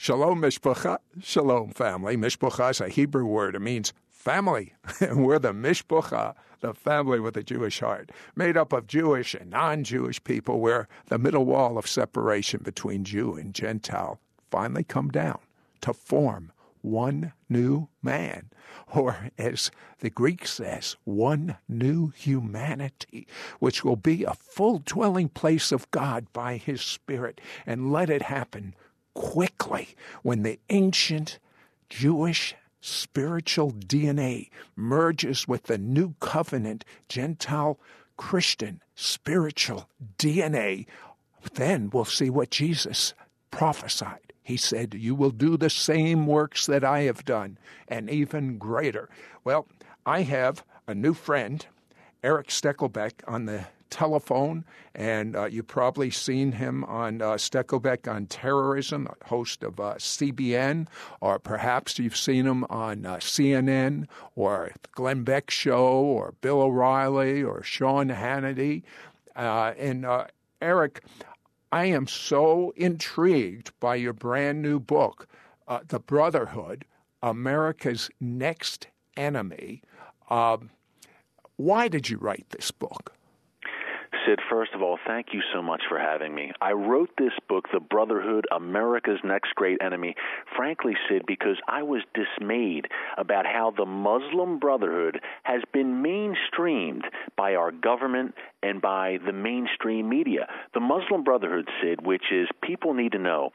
Shalom Mishpacha, Shalom family. Mishpacha is a Hebrew word. It means family. and we're the Mishpacha, the family with a Jewish heart, made up of Jewish and non Jewish people, where the middle wall of separation between Jew and Gentile finally come down to form one new man, or as the Greek says, one new humanity, which will be a full dwelling place of God by His Spirit, and let it happen quickly when the ancient Jewish spiritual DNA merges with the new covenant Gentile Christian spiritual DNA. Then we'll see what Jesus prophesied. He said, You will do the same works that I have done, and even greater. Well, I have a new friend, Eric Stakelbeck, on the telephone, and uh, you've probably seen him on uh, Stakelbeck on terrorism, host of uh, CBN, or perhaps you've seen him on uh, CNN or Glenn Beck Show or Bill O'Reilly or Sean Hannity. Uh, and uh, Eric, I am so intrigued by your brand new book, The Brotherhood America's Next Enemy. Um, why did you write this book? Sid, first of all, thank you so much for having me. I wrote this book, The Brotherhood America's Next Great Enemy, frankly, Sid, because I was dismayed about how the Muslim Brotherhood has been mainstreamed by our government and by the mainstream media. The Muslim Brotherhood, Sid, which is people need to know,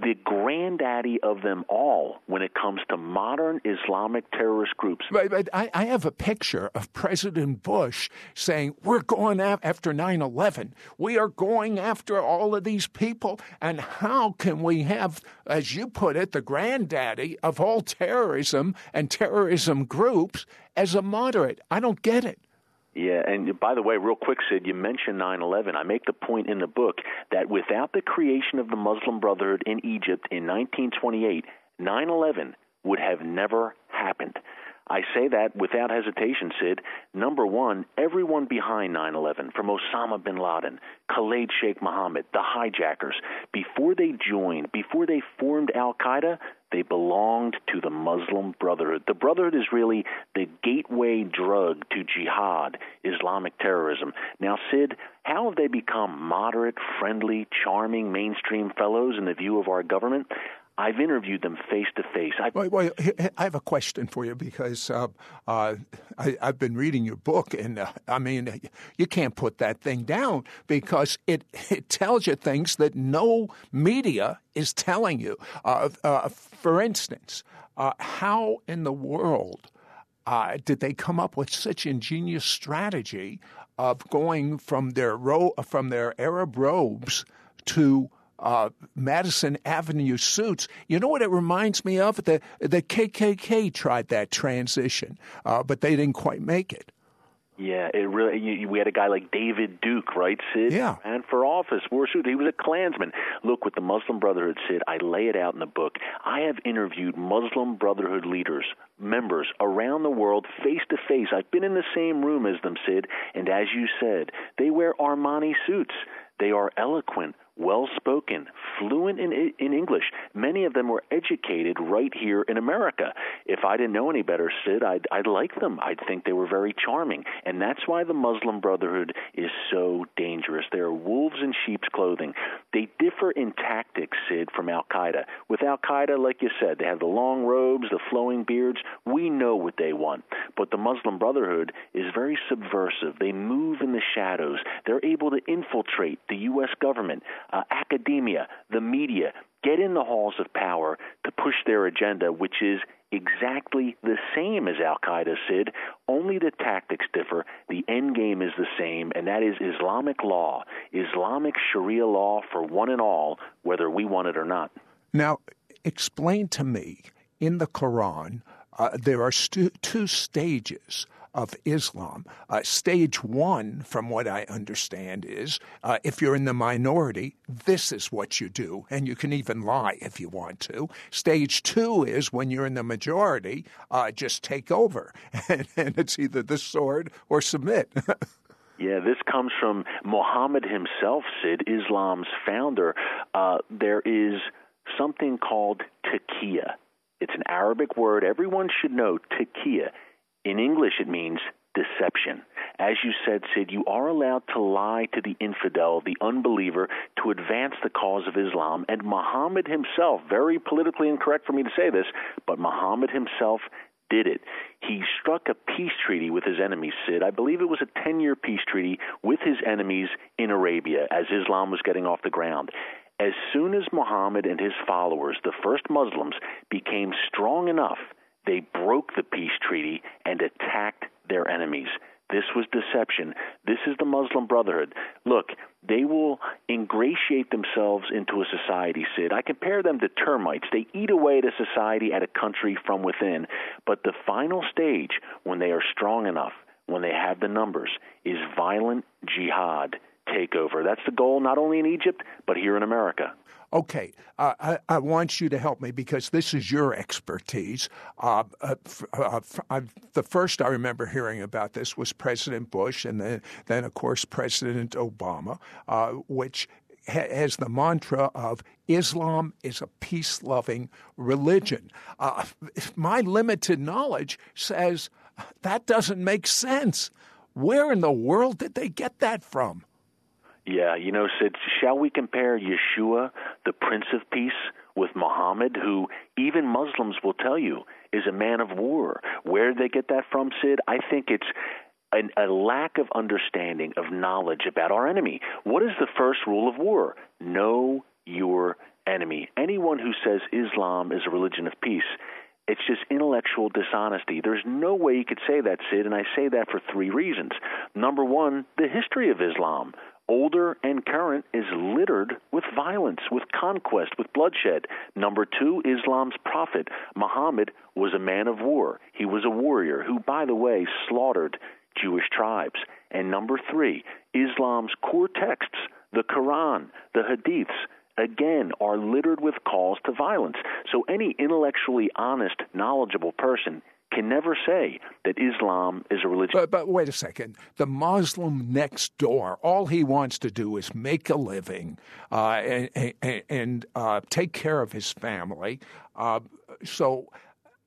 the granddaddy of them all when it comes to modern Islamic terrorist groups. But, but I, I, have a picture of President Bush saying, We're going after 9 11. We are going after all of these people. And how can we have, as you put it, the granddaddy of all terrorism and terrorism groups as a moderate? I don't get it. Yeah, and by the way, real quick, Sid, you mentioned 9 11. I make the point in the book that without the creation of the Muslim Brotherhood in Egypt in 1928, 9 11 would have never happened. I say that without hesitation, Sid. Number one, everyone behind 9 11, from Osama bin Laden, Khalid Sheikh Mohammed, the hijackers, before they joined, before they formed Al Qaeda, they belonged to the Muslim Brotherhood. The Brotherhood is really the gateway drug to jihad, Islamic terrorism. Now, Sid, how have they become moderate, friendly, charming, mainstream fellows in the view of our government? I've interviewed them face to face. Wait, I have a question for you because uh, uh, I, have been reading your book, and uh, I mean, you can't put that thing down because it it tells you things that no media is telling you. Uh, uh, for instance, uh, how in the world did they come up with such ingenious strategy of going from their ro- from their Arab robes to uh, Madison Avenue suits. You know what it reminds me of? The the KKK tried that transition, uh, but they didn't quite make it. Yeah, it really. You, we had a guy like David Duke, right, Sid? Yeah. And for office, wore suit. He was a Klansman. Look, with the Muslim Brotherhood, Sid, I lay it out in the book. I have interviewed Muslim Brotherhood leaders, members around the world, face to face. I've been in the same room as them, Sid, and as you said, they wear Armani suits. They are eloquent, well spoken, fluent in, in English. Many of them were educated right here in America. If I didn't know any better, Sid, I'd, I'd like them. I'd think they were very charming. And that's why the Muslim Brotherhood is so dangerous. They are wolves in sheep's clothing. They differ in tactics, Sid, from Al Qaeda. With Al Qaeda, like you said, they have the long robes, the flowing beards. We know what they want. But the Muslim Brotherhood is very subversive. They move in the shadows. They're able to infiltrate the U.S. government uh, academia, the media, get in the halls of power to push their agenda, which is exactly the same as Al Qaeda, Sid. Only the tactics differ. The end game is the same, and that is Islamic law, Islamic Sharia law for one and all, whether we want it or not. Now, explain to me in the Quran, uh, there are stu- two stages of Islam. Uh, stage one, from what I understand, is uh, if you're in the minority, this is what you do, and you can even lie if you want to. Stage two is when you're in the majority, uh, just take over, and, and it's either the sword or submit. Yeah, this comes from Muhammad himself, Sid, Islam's founder. Uh, there is something called taqiyya. It's an Arabic word everyone should know, taqiyya. In English, it means deception. As you said, Sid, you are allowed to lie to the infidel, the unbeliever, to advance the cause of Islam. And Muhammad himself, very politically incorrect for me to say this, but Muhammad himself did it. He struck a peace treaty with his enemies, Sid. I believe it was a 10 year peace treaty with his enemies in Arabia as Islam was getting off the ground. As soon as Muhammad and his followers, the first Muslims, became strong enough, they broke the peace treaty and attacked their enemies. This was deception. This is the Muslim Brotherhood. Look, they will ingratiate themselves into a society, Sid. I compare them to termites. They eat away at a society, at a country from within. But the final stage, when they are strong enough, when they have the numbers, is violent jihad takeover. That's the goal, not only in Egypt, but here in America. Okay, uh, I, I, want you to help me because this is your expertise. Uh, uh, uh the first I remember hearing about this was President Bush, and then, then of course, President Obama, uh, which ha- has the mantra of Islam is a peace loving religion. Uh, my limited knowledge says that doesn't make sense. Where in the world did they get that from? Yeah, you know, Sid, shall we compare Yeshua, the Prince of Peace, with Muhammad, who even Muslims will tell you is a man of war? Where did they get that from, Sid? I think it's an, a lack of understanding, of knowledge about our enemy. What is the first rule of war? Know your enemy. Anyone who says Islam is a religion of peace it's just intellectual dishonesty. There's no way you could say that, Sid, and I say that for three reasons. Number one, the history of Islam older and current, is littered with violence, with conquest, with bloodshed. Number two, Islam's prophet, Muhammad, was a man of war. He was a warrior who, by the way, slaughtered Jewish tribes. And number three, Islam's core texts, the Quran, the Hadiths, again, are littered with calls to violence. So any intellectually honest, knowledgeable person can never say that Islam is a religion. But, but, wait a second. The Muslim next door, all he wants to do is make a living uh, and, and, and uh, take care of his family. Uh, so,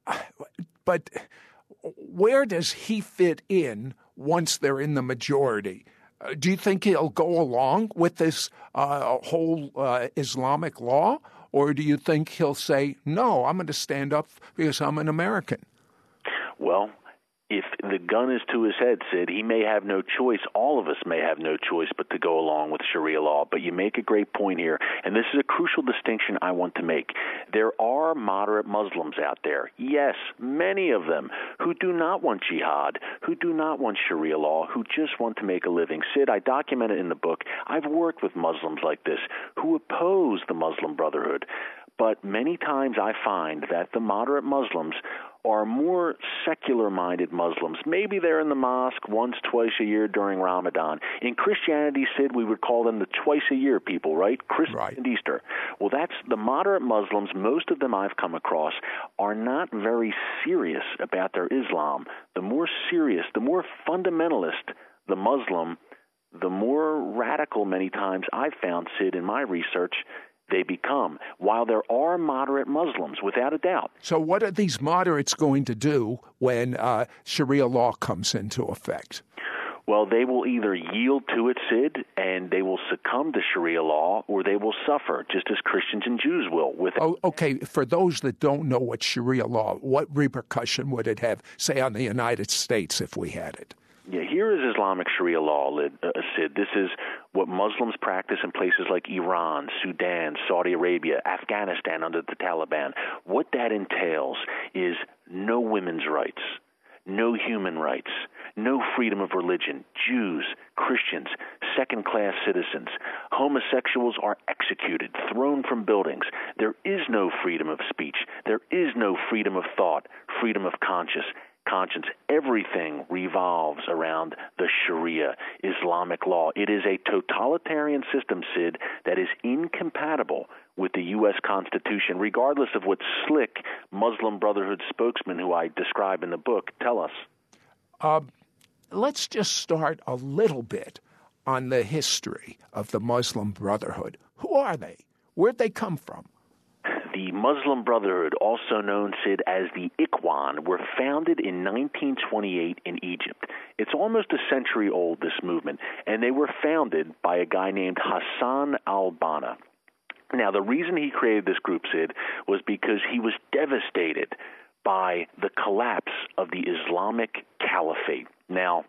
but where does he fit in once they're in the majority? Uh, do you think he'll go along with this uh, whole uh, Islamic law? Or do you think he'll say, no, I'm going to stand up because I'm an American? Well, if the gun is to his head, Sid, he may have no choice. All of us may have no choice but to go along with Sharia law. But you make a great point here, and this is a crucial distinction I want to make. There are moderate Muslims out there, yes, many of them, who do not want jihad, who do not want Sharia law, who just want to make a living. Sid, I document it in the book. I've worked with Muslims like this who oppose the Muslim Brotherhood. But many times I find that the moderate Muslims are more secular minded Muslims. Maybe they're in the mosque once, twice a year during Ramadan. In Christianity, Sid, we would call them the twice a year people, right? Christmas right. and Easter. Well, that's the moderate Muslims, most of them I've come across, are not very serious about their Islam. The more serious, the more fundamentalist the Muslim, the more radical many times I've found, Sid, in my research, they become, while there are moderate Muslims, without a doubt. So, what are these moderates going to do when uh, Sharia law comes into effect? Well, they will either yield to it, Sid, and they will succumb to Sharia law, or they will suffer, just as Christians and Jews will. With oh, okay, for those that don't know what Sharia law, what repercussion would it have, say, on the United States if we had it? Yeah, here is Islamic Sharia law, uh, Sid. This is what Muslims practice in places like Iran, Sudan, Saudi Arabia, Afghanistan under the Taliban. What that entails is no women's rights, no human rights, no freedom of religion. Jews, Christians, second class citizens, homosexuals are executed, thrown from buildings. There is no freedom of speech. There is no freedom of thought, freedom of conscience conscience. Everything revolves around the Sharia, Islamic law. It is a totalitarian system, Sid, that is incompatible with the U.S. Constitution, regardless of what slick Muslim Brotherhood spokesmen who I describe in the book tell us. Uh, let's just start a little bit on the history of the Muslim Brotherhood. Who are they? Where'd they come from? The Muslim Brotherhood, also known, Sid, as the Ikhwan, were founded in 1928 in Egypt. It's almost a century old, this movement, and they were founded by a guy named Hassan al Banna. Now, the reason he created this group, Sid, was because he was devastated by the collapse of the Islamic Caliphate. Now,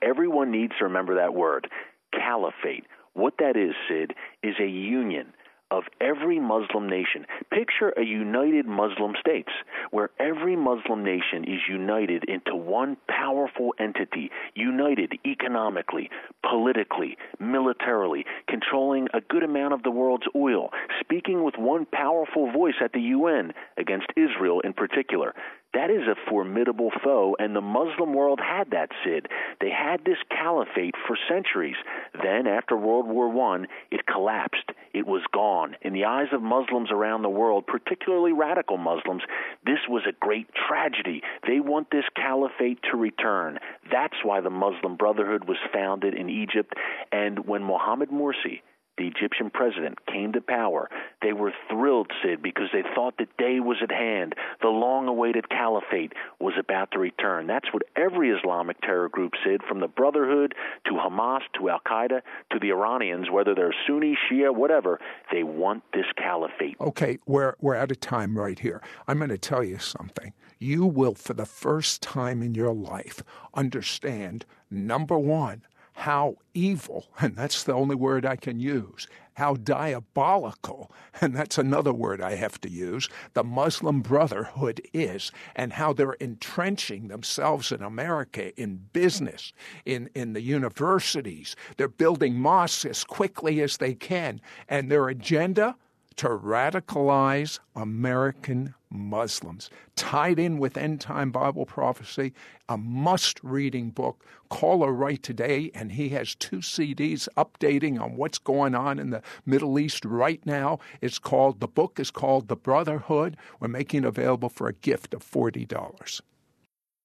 everyone needs to remember that word, caliphate. What that is, Sid, is a union of every Muslim nation. Picture a united Muslim states where every Muslim nation is united into one powerful entity, united economically, politically, militarily, controlling a good amount of the world's oil, speaking with one powerful voice at the UN against Israel in particular. That is a formidable foe, and the Muslim world had that, Sid. They had this caliphate for centuries. Then, after World War I, it collapsed. It was gone. In the eyes of Muslims around the world, particularly radical Muslims, this was a great tragedy. They want this caliphate to return. That's why the Muslim Brotherhood was founded in Egypt. And when Mohammed Morsi, the Egyptian president, came to power, they were thrilled, Sid, because they thought the day was at hand. The long awaited caliphate was about to return. That's what every Islamic terror group, Sid, from the Brotherhood to Hamas to Al Qaeda to the Iranians, whether they're Sunni, Shia, whatever, they want this caliphate. Okay, we're, we're out of time right here. I'm going to tell you something. You will, for the first time in your life, understand number one, how evil, and that's the only word I can use, how diabolical, and that's another word I have to use, the Muslim Brotherhood is, and how they're entrenching themselves in America in business, in, in the universities. They're building mosques as quickly as they can, and their agenda to radicalize American Muslims. Tied in with end time Bible prophecy, a must reading book. Call or write today, and he has two CDs updating on what's going on in the Middle East right now. It's called, the book is called The Brotherhood. We're making it available for a gift of $40.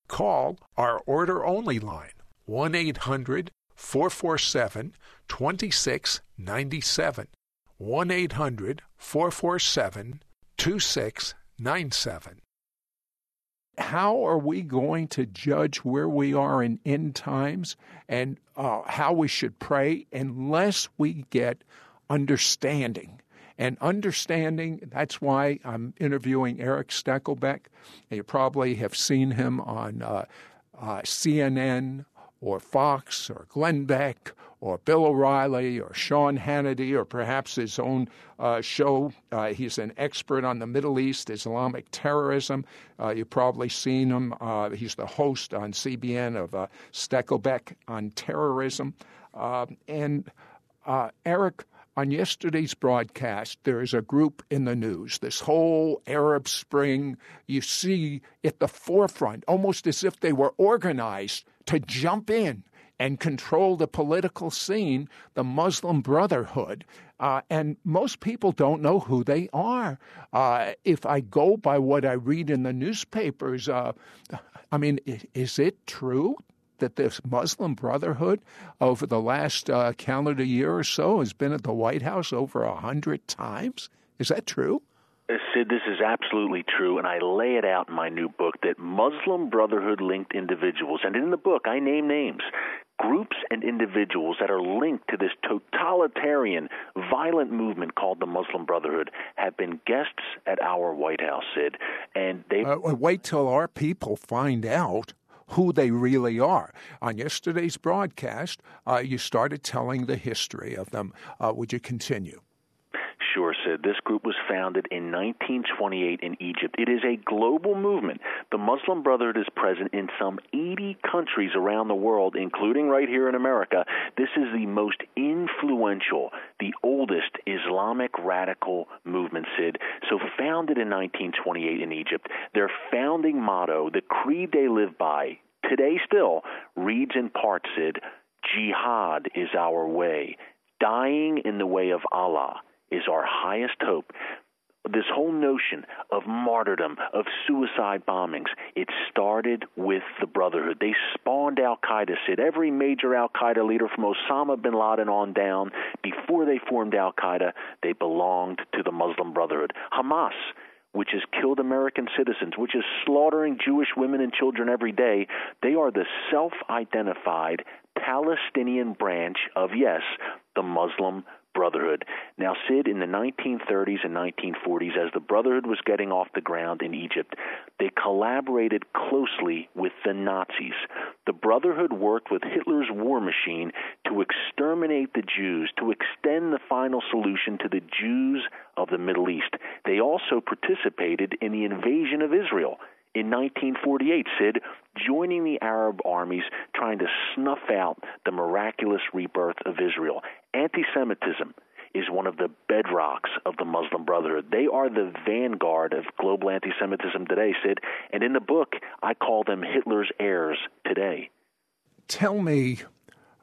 Call our order only line 1 800 447 2697. 1 800 447 2697. How are we going to judge where we are in end times and uh, how we should pray unless we get understanding? And understanding, that's why I'm interviewing Eric Stakelbeck. You probably have seen him on uh, uh, CNN or Fox or Glenn Beck or Bill O'Reilly or Sean Hannity or perhaps his own uh, show. Uh, he's an expert on the Middle East, Islamic terrorism. Uh, you've probably seen him. Uh, he's the host on CBN of uh, Stakelbeck on terrorism. Um, and uh, Eric, on yesterday's broadcast, there is a group in the news, this whole Arab Spring. You see at the forefront, almost as if they were organized to jump in and control the political scene, the Muslim Brotherhood. Uh, and most people don't know who they are. Uh, if I go by what I read in the newspapers, uh, I mean, is it true that this Muslim Brotherhood over the last uh, calendar year or so has been at the White House over a hundred times? Is that true? Uh, Sid, this is absolutely true, and I lay it out in my new book that Muslim Brotherhood linked individuals, and in the book I name names, groups and individuals that are linked to this totalitarian, violent movement called the Muslim Brotherhood have been guests at our White House, Sid, and they uh, wait till our people find out who they really are. On yesterday's broadcast, uh, you started telling the history of them. Uh, would you continue? Sid. This group was founded in 1928 in Egypt. It is a global movement. The Muslim Brotherhood is present in some 80 countries around the world, including right here in America. This is the most influential, the oldest Islamic radical movement, Sid. So, founded in 1928 in Egypt, their founding motto, the creed they live by, today still, reads in part, Sid Jihad is our way. Dying in the way of Allah is our highest hope. this whole notion of martyrdom, of suicide bombings, it started with the Brotherhood. They spawned Al Qaeda, Sid. Every major Al Qaeda leader from Osama bin Laden on down, before they formed Al Qaeda, they belonged to the Muslim Brotherhood. Hamas, which has killed American citizens, which is slaughtering Jewish women and children every day, they are the self identified Palestinian branch of, yes, the Muslim Brotherhood. Now, Sid, in the 1930s and 1940s, as the Brotherhood was getting off the ground in Egypt, they collaborated closely with the Nazis. The Brotherhood worked with Hitler's war machine to exterminate the Jews, to extend the final solution to the Jews of the Middle East. They also participated in the invasion of Israel in 1948, Sid, joining the Arab armies trying to snuff out the miraculous rebirth of Israel. Anti Semitism is one of the bedrocks of the Muslim Brotherhood. They are the vanguard of global anti Semitism today, Sid. And in the book, I call them Hitler's heirs today. Tell me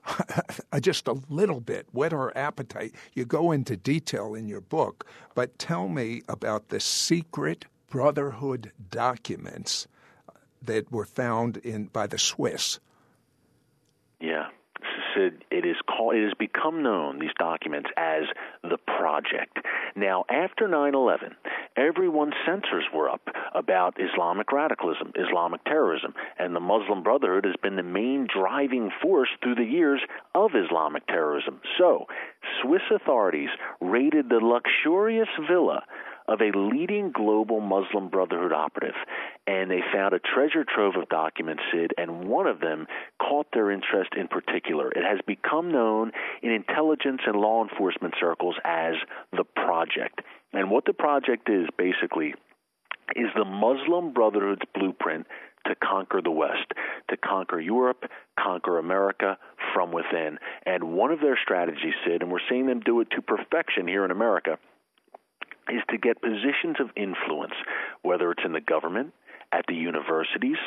just a little bit, whet our appetite. You go into detail in your book, but tell me about the secret Brotherhood documents that were found in by the Swiss. Yeah. It is called. It has become known these documents as the project. Now, after 9/11, everyone's sensors were up about Islamic radicalism, Islamic terrorism, and the Muslim Brotherhood has been the main driving force through the years of Islamic terrorism. So, Swiss authorities raided the luxurious villa of a leading global Muslim Brotherhood operative, and they found a treasure trove of documents, Sid, and one of them caught their interest in particular. It has become known in intelligence and law enforcement circles as the Project. And what the Project is, basically, is the Muslim Brotherhood's blueprint to conquer the West, to conquer Europe, conquer America from within. And one of their strategies, Sid, and we're seeing them do it to perfection here in America, is to get positions of influence, whether it's in the government, at the universities,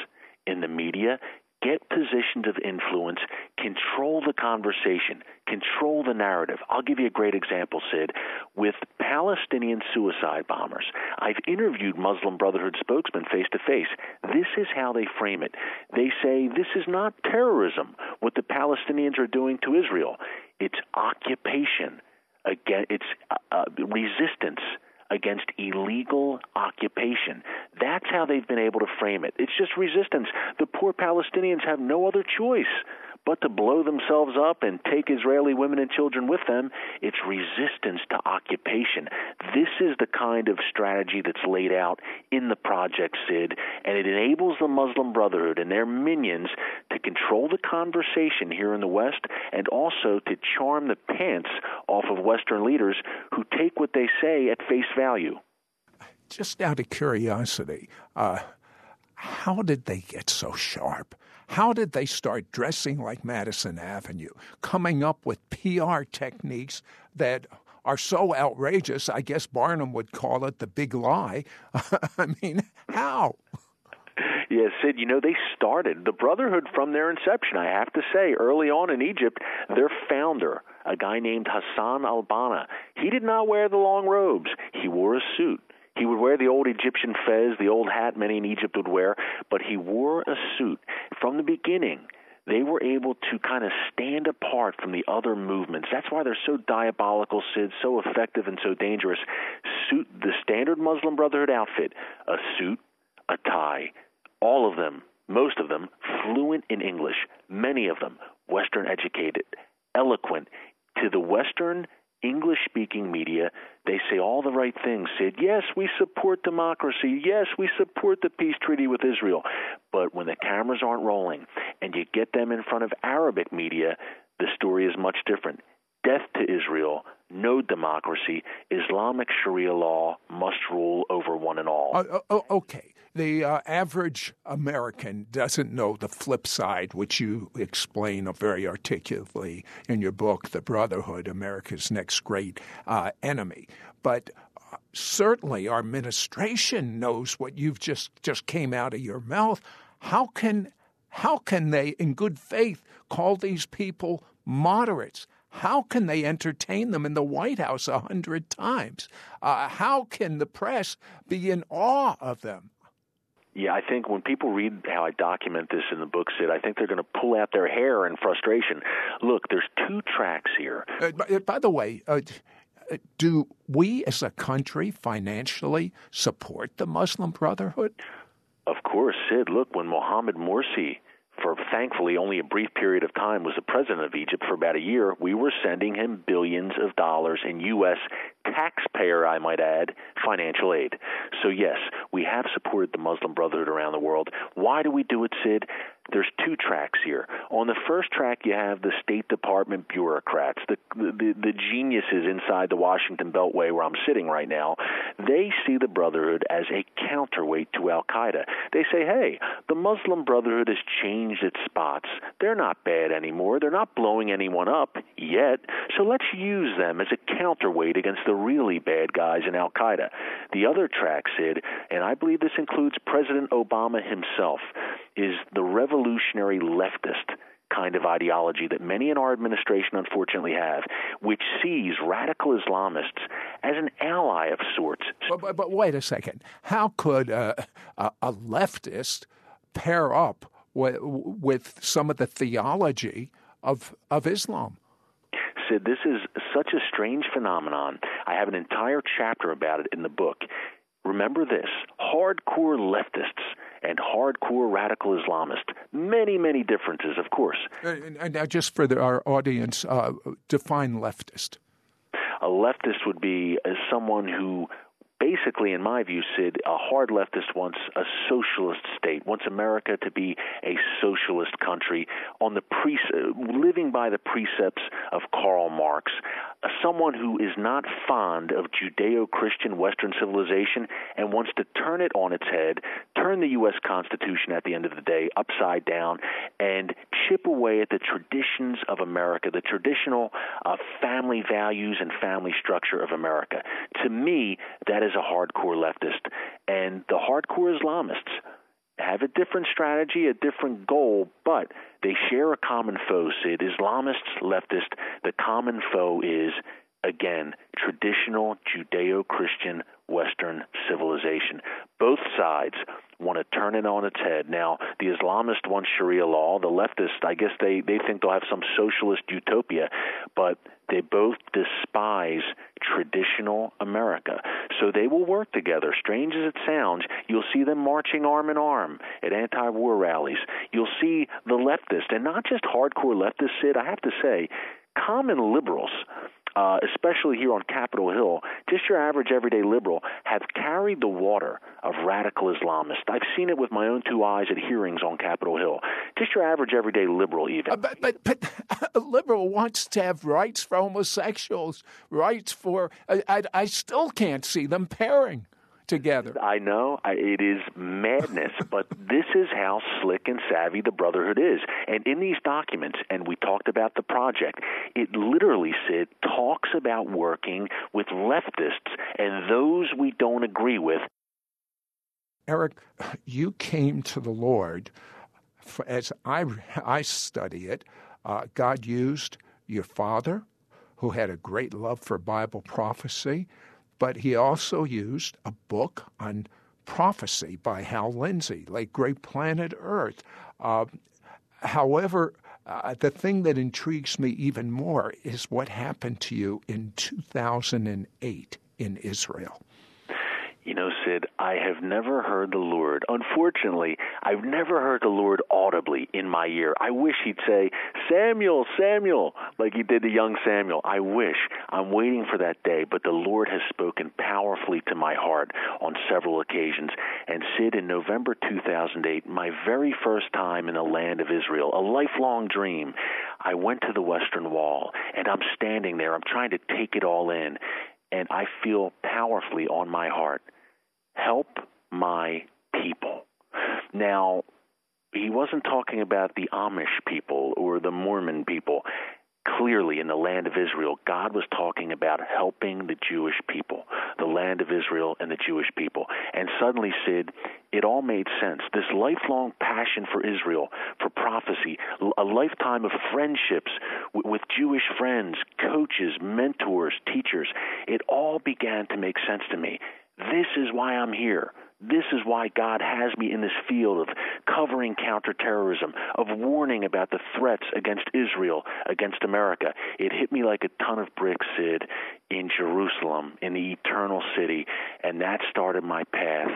in the media, get positions of influence, control the conversation, control the narrative. I'll give you a great example, Sid. With Palestinian suicide bombers, I've interviewed Muslim Brotherhood spokesmen face to face. This is how they frame it. They say this is not terrorism, what the Palestinians are doing to Israel. It's occupation. Again, it's uh, uh resistance against illegal occupation. That's how they've been able to frame it. It's just resistance. The poor Palestinians have no other choice but to blow themselves up and take Israeli women and children with them. It's resistance to occupation. This is the kind of strategy that's laid out in the Project Sid, and it enables the Muslim Brotherhood and their minions to control the conversation here in the West and also to charm the pants off of Western leaders who take what they say at face value. Just out of curiosity, uh, how did they get so sharp? How did they start dressing like Madison Avenue, coming up with PR techniques that are so outrageous? I guess Barnum would call it the big lie. I mean, how? Yeah, Sid, you know, they started the Brotherhood from their inception. I have to say, early on in Egypt, their founder, a guy named Hassan al Banna, he did not wear the long robes. He wore a suit. He would wear the old Egyptian fez, the old hat many in Egypt would wear, but he wore a suit. From the beginning, they were able to kind of stand apart from the other movements. That's why they're so diabolical, Sid, so effective and so dangerous. Suit the standard Muslim Brotherhood outfit, a suit, a tie, all of them, most of them, fluent in English, many of them Western educated, eloquent. To the Western English speaking media, they say all the right things. Said, yes, we support democracy. Yes, we support the peace treaty with Israel. But when the cameras aren't rolling and you get them in front of Arabic media, the story is much different. Death to Israel, no democracy, Islamic Sharia law must rule over one and all. Uh, uh, okay the uh, average American doesn't know the flip side, which you explain very articulately in your book, The Brotherhood America's Next Great uh, Enemy. But uh, certainly our administration knows what you've just, just came out of your mouth. How can, how can they, in good faith, call these people moderates? How can they entertain them in the White House a hundred times? Uh, how can the press be in awe of them? Yeah, I think when people read how I document this in the book, Sid, I think they're going to pull out their hair in frustration. Look, there's two tracks here. Uh, by, uh, by, the way, uh, uh, do we as a country financially support the Muslim Brotherhood? Of course, Sid. Look, when Mohammed Morsi for thankfully only a brief period of time was the president of Egypt for about a year, we were sending him billions of dollars in U.S. taxpayer, I might add, financial aid. So, yes, we have supported the Muslim Brotherhood around the world. Why do we do it, Sid? There's two tracks here. On the first track, you have the State Department bureaucrats, the, the, the geniuses inside the Washington Beltway where I'm sitting right now. They see the Brotherhood as a counterweight to Al Qaeda. They say, hey, the Muslim Brotherhood has changed its spots. They're not bad anymore. They're not blowing anyone up yet. So let's use them as a counterweight against the really bad guys in Al Qaeda. The other track, Sid, and I believe this includes President Obama himself, is the revolutionary leftist kind of ideology that many in our administration unfortunately have, which sees radical Islamists as an ally of sorts. But, but, but wait a second. How could uh, a, a leftist pair up with, with some of the theology of, of Islam? Sid, this is such a strange phenomenon. I have an entire chapter about it in the book. Remember this hardcore leftists and hardcore radical Islamists. Many, many differences, of course. Uh, and now, uh, just for the, our audience, uh, define leftist. A leftist would be as someone who basically, in my view, Sid, a hard leftist wants a socialist state, wants America to be a socialist country on the pre- living by the precepts of Karl Marx. Uh, someone who is not fond of Judeo Christian Western civilization and wants to turn it on its head, turn the U.S. Constitution at the end of the day upside down, and chip away at the traditions of America, the traditional uh, family values and family structure of America. To me, that is a hardcore leftist. And the hardcore Islamists have a different strategy, a different goal, but they share a common foe, Sid. Islamists, leftists, the common foe is, again, traditional Judeo Christian Western civilization. Both sides want to turn it on its head. Now, the Islamist want Sharia law. The leftists, I guess they, they think they'll have some socialist utopia, but they both despise traditional America. So they will work together. Strange as it sounds, you'll see them marching arm in arm at anti war rallies. You'll see the leftists, and not just hardcore leftists, Sid, I have to say, common liberals uh, especially here on Capitol Hill, just your average everyday liberal, have carried the water of radical Islamists. I've seen it with my own two eyes at hearings on Capitol Hill. Just your average everyday liberal, even. Uh, but, but, but a liberal wants to have rights for homosexuals, rights for. I, I, I still can't see them pairing together. I know I, it is madness, but this is how slick and savvy the Brotherhood is. And in these documents, and we talked about the project, it literally said talks about working with leftists and those we don't agree with. Eric, you came to the Lord, for, as I I study it. Uh, God used your father, who had a great love for Bible prophecy but he also used a book on prophecy by Hal Lindsey, like Great Planet Earth. Uh, however, uh, the thing that intrigues me even more is what happened to you in 2008 in Israel. You know, Sid, I have never heard the Lord. Unfortunately, I've never heard the Lord audibly in my ear. I wish He'd say, Samuel, Samuel, like He did to young Samuel. I wish. I'm waiting for that day, but the Lord has spoken powerfully to my heart on several occasions. And Sid, in November 2008, my very first time in the land of Israel, a lifelong dream, I went to the Western Wall, and I'm standing there. I'm trying to take it all in, and I feel powerfully on my heart help my people. Now, he wasn't talking about the Amish people or the Mormon people. Clearly, in the land of Israel, God was talking about helping the Jewish people, the land of Israel and the Jewish people. And suddenly, Sid, it all made sense. This lifelong passion for Israel, for prophecy, a lifetime of friendships with Jewish friends, coaches, mentors, teachers, it all began to make sense to me. This is why I'm here. This is why God has me in this field of covering counterterrorism, of warning about the threats against Israel, against America. It hit me like a ton of bricks, Sid, in Jerusalem, in the eternal city, and that started my path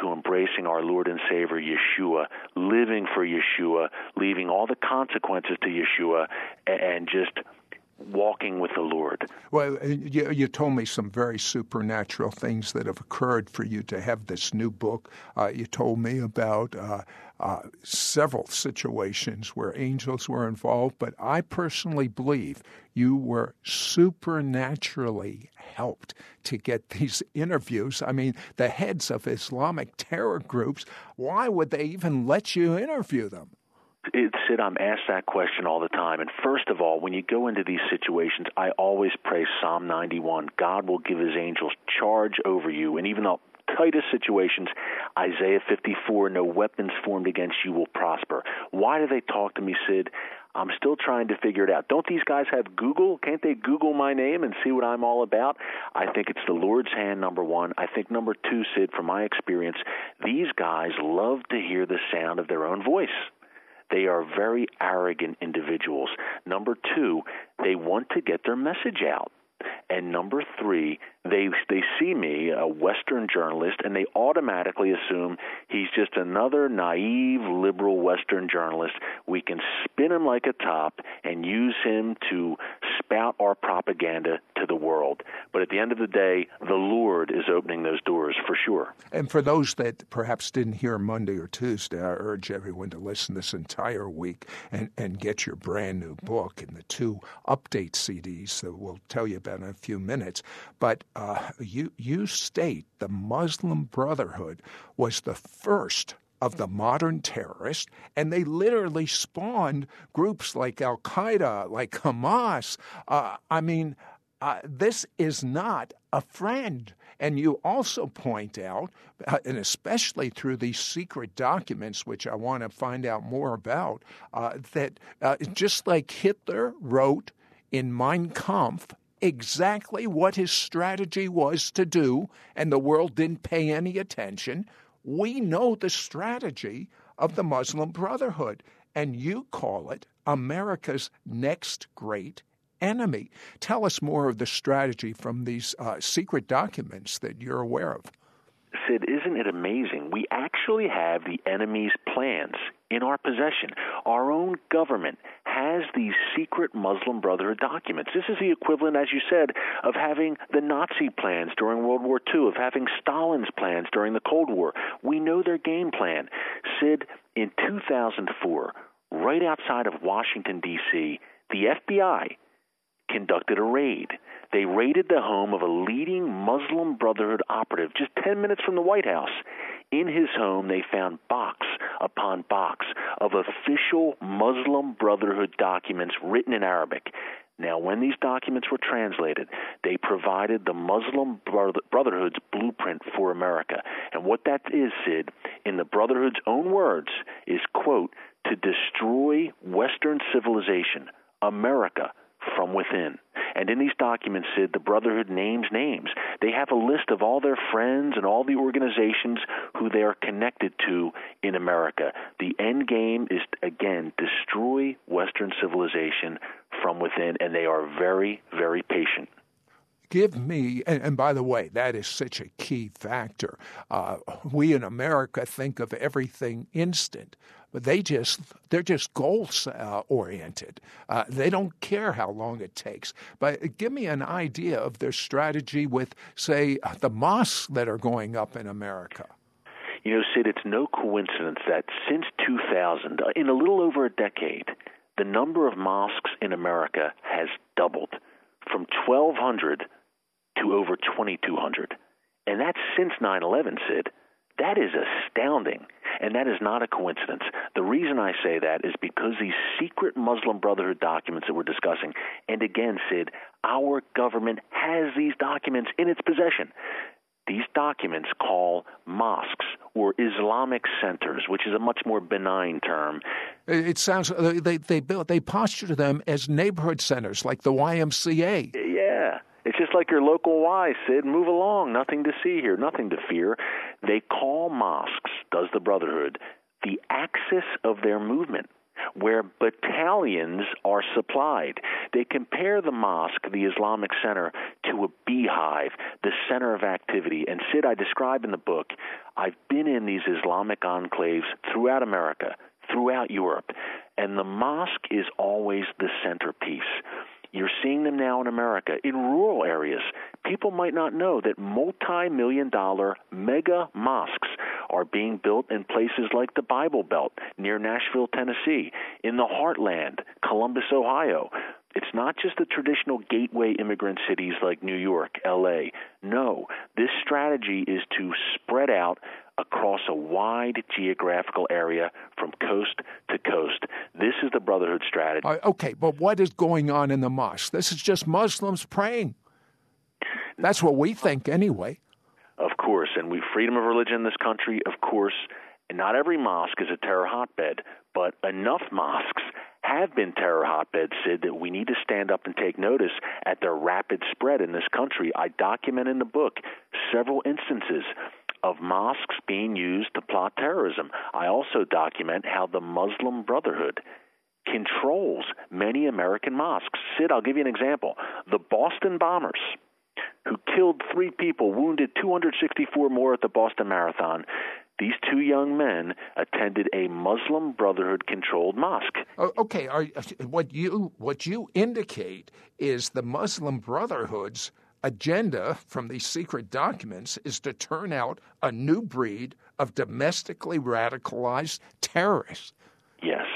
to embracing our Lord and Savior Yeshua, living for Yeshua, leaving all the consequences to Yeshua, and just walking with the Lord. Well, uh, you, you, told me some very supernatural things that have occurred for you to have this new book. Uh, you told me about uh, uh, several situations where angels were involved, but I personally believe you were supernaturally helped to get these interviews. I mean, the heads of Islamic terror groups, why would they even let you interview them? It, Sid, I'm asked that question all the time. And first of all, when you go into these situations, I always pray Psalm 91 God will give his angels charge over you. And even the tightest situations, Isaiah 54 no weapons formed against you will prosper. Why do they talk to me, Sid? I'm still trying to figure it out. Don't these guys have Google? Can't they Google my name and see what I'm all about? I think it's the Lord's hand, number one. I think number two, Sid, from my experience, these guys love to hear the sound of their own voice. They are very arrogant individuals. Number two, they want to get their message out. And number three, they they see me, a Western journalist, and they automatically assume he's just another naive liberal Western journalist. We can spin him like a top and use him to spout our propaganda to the world. But at the end of the day, the Lord is opening those doors for sure. And for those that perhaps didn't hear Monday or Tuesday, I urge everyone to listen this entire week and, and get your brand new book and the two update CDs that we'll tell you about in a few minutes. But uh, you, you state the Muslim Brotherhood was the first of the modern terrorists, and they literally spawned groups like Al Qaeda, like Hamas. Uh, I mean, uh, this is not a friend. And you also point out, uh, and especially through these secret documents, which I want to find out more about, uh, that uh, just like Hitler wrote in Mein Kampf, exactly what his strategy was to do, and the world didn't pay any attention. We know the strategy of the Muslim Brotherhood, and you call it America's next great enemy. Tell us more of the strategy from these uh, secret documents that you're aware of. Sid, isn't it amazing? We actually have the enemy's plans in our possession. Our own government has these secret Muslim Brotherhood documents. This is the equivalent, as you said, of having the Nazi plans during World War II, of having Stalin's plans during the Cold War. We know their game plan. Sid, in 2004, right outside of Washington, D.C., the FBI conducted a raid. They raided the home of a leading Muslim Brotherhood operative just 10 minutes from the White House. In his home, they found box upon box of official Muslim Brotherhood documents written in Arabic. Now, when these documents were translated, they provided the Muslim Brotherhood's blueprint for America. And what that is, Sid, in the Brotherhood's own words, is, quote, to destroy Western civilization, America, from within. And in these documents, Sid, the Brotherhood names names. They have a list of all their friends and all the organizations who they are connected to in America. The end game is, again, destroy Western civilization from within, and they are very, very patient give me, and, and, by the way, that is such a key factor. Uh, we in America think of everything instant, but they just they're just goal uh, oriented. Uh, they don't care how long it takes. But give me an idea of their strategy with, say, the mosques that are going up in America. You know, Sid, it's no coincidence that since 2000, uh, in a little over a decade, the number of mosques in America has doubled from 1,200 to over 2,200. And that's since 9 11, Sid. That is astounding. And that is not a coincidence. The reason I say that is because these secret Muslim Brotherhood documents that we're discussing, and again, Sid, our government has these documents in its possession. these documents call mosques or Islamic centers, which is a much more benign term. It sounds they they built they posture them as neighborhood centers like the YMCA. Yeah. It's just like your local Y, Sid. Move along. Nothing to see here. Nothing to fear. They call mosques, does the Brotherhood, the axis of their movement where battalions are supplied. They compare the mosque, the Islamic center, to a beehive, the center of activity. And Sid, I describe in the book, I've been in these Islamic enclaves throughout America, throughout Europe, and the mosque is always the centerpiece. You're seeing them now in America in rural areas. People might not know that multi million dollar mega mosques are being built in places like the Bible Belt near Nashville, Tennessee, in the heartland, Columbus, Ohio. It's not just the traditional gateway immigrant cities like New York, LA. No, this strategy is to spread out across a wide geographical area from coast to coast. This is the Brotherhood strategy. Uh, okay, but what is going on in the mosque? This is just Muslims praying. That's what we think, anyway. Of course, and we freedom of religion in this country, of course. And not every mosque is a terror hotbed, but enough mosques have been terror hotbeds, Sid, that we need to stand up and take notice at their rapid spread in this country. I document in the book several instances of mosques being used to plot terrorism. I also document how the Muslim Brotherhood controls many American mosques. Sid, I'll give you an example. The Boston bombers, who killed three people, wounded 264 more at the Boston Marathon, these two young men attended a Muslim Brotherhood controlled mosque. Oh, okay, are, what you what you indicate is the Muslim Brotherhood's agenda from these secret documents is to turn out a new breed of domestically radicalized terrorists. Yes.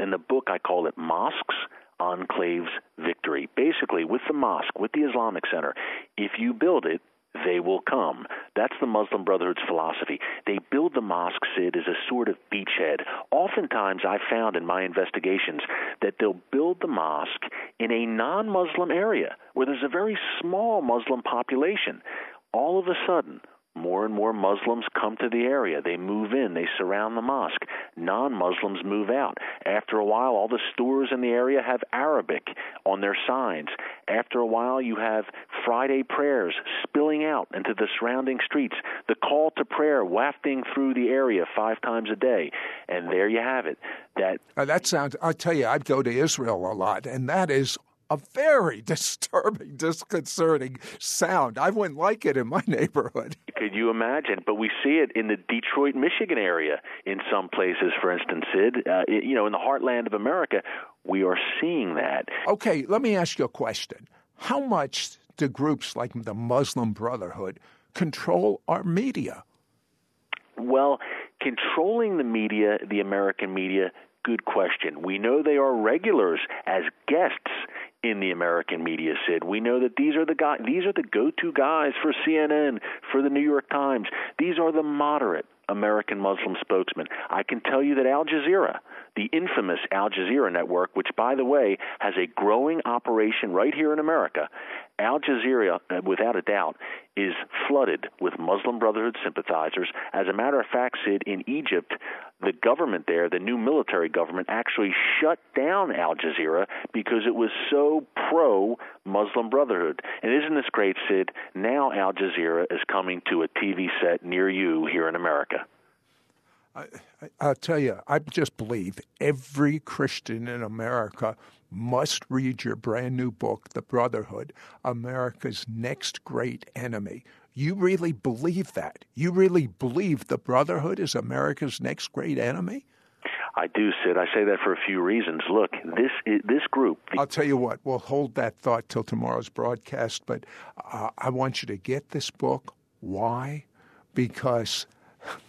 In the book, I call it Mosques, Enclaves, Victory. Basically, with the mosque, with the Islamic Center, if you build it, they will come. That's the Muslim Brotherhood's philosophy. They build the mosque, Sid, as a sort of beachhead. Oftentimes, I've found in my investigations that they'll build the mosque in a non Muslim area where there's a very small Muslim population. All of a sudden, more and more Muslims come to the area. They move in, they surround the mosque. Non Muslims move out. After a while, all the stores in the area have Arabic on their signs. After a while, you have Friday prayers spilling out into the surrounding streets, the call to prayer wafting through the area five times a day. And there you have it. That, uh, that sounds, I tell you, I'd go to Israel a lot, and that is a very disturbing, disconcerting sound. I wouldn't like it in my neighborhood. Could you imagine? But we see it in the Detroit, Michigan area in some places, for instance, Sid. Uh, you know, in the heartland of America, we are seeing that. Okay, let me ask you a question. How much do groups like the Muslim Brotherhood control our media? Well, controlling the media, the American media, good question. We know they are regulars as guests in the American media, Sid. We know that these are the guys, these are the go-to guys for CNN, for the New York Times. These are the moderate American Muslim spokesmen. I can tell you that Al Jazeera, the infamous Al Jazeera network, which, by the way, has a growing operation right here in America, Al Jazeera, uh, without a doubt, is flooded with Muslim Brotherhood sympathizers. As a matter of fact, Sid, in Egypt, the government there, the new military government, actually shut down Al Jazeera because it was so pro Muslim Brotherhood. And isn't this great, Sid? Now Al Jazeera is coming to a TV set near you here in America. I, will tell you, I just believe every Christian in America must read your brand new book, The Brotherhood America's Next Great Enemy. You really believe that? You really believe the Brotherhood is America's next great enemy? I do, Sid. I say that for a few reasons. Look, this this group. I'll tell you what. We'll hold that thought till tomorrow's broadcast. But uh, I want you to get this book. Why? Because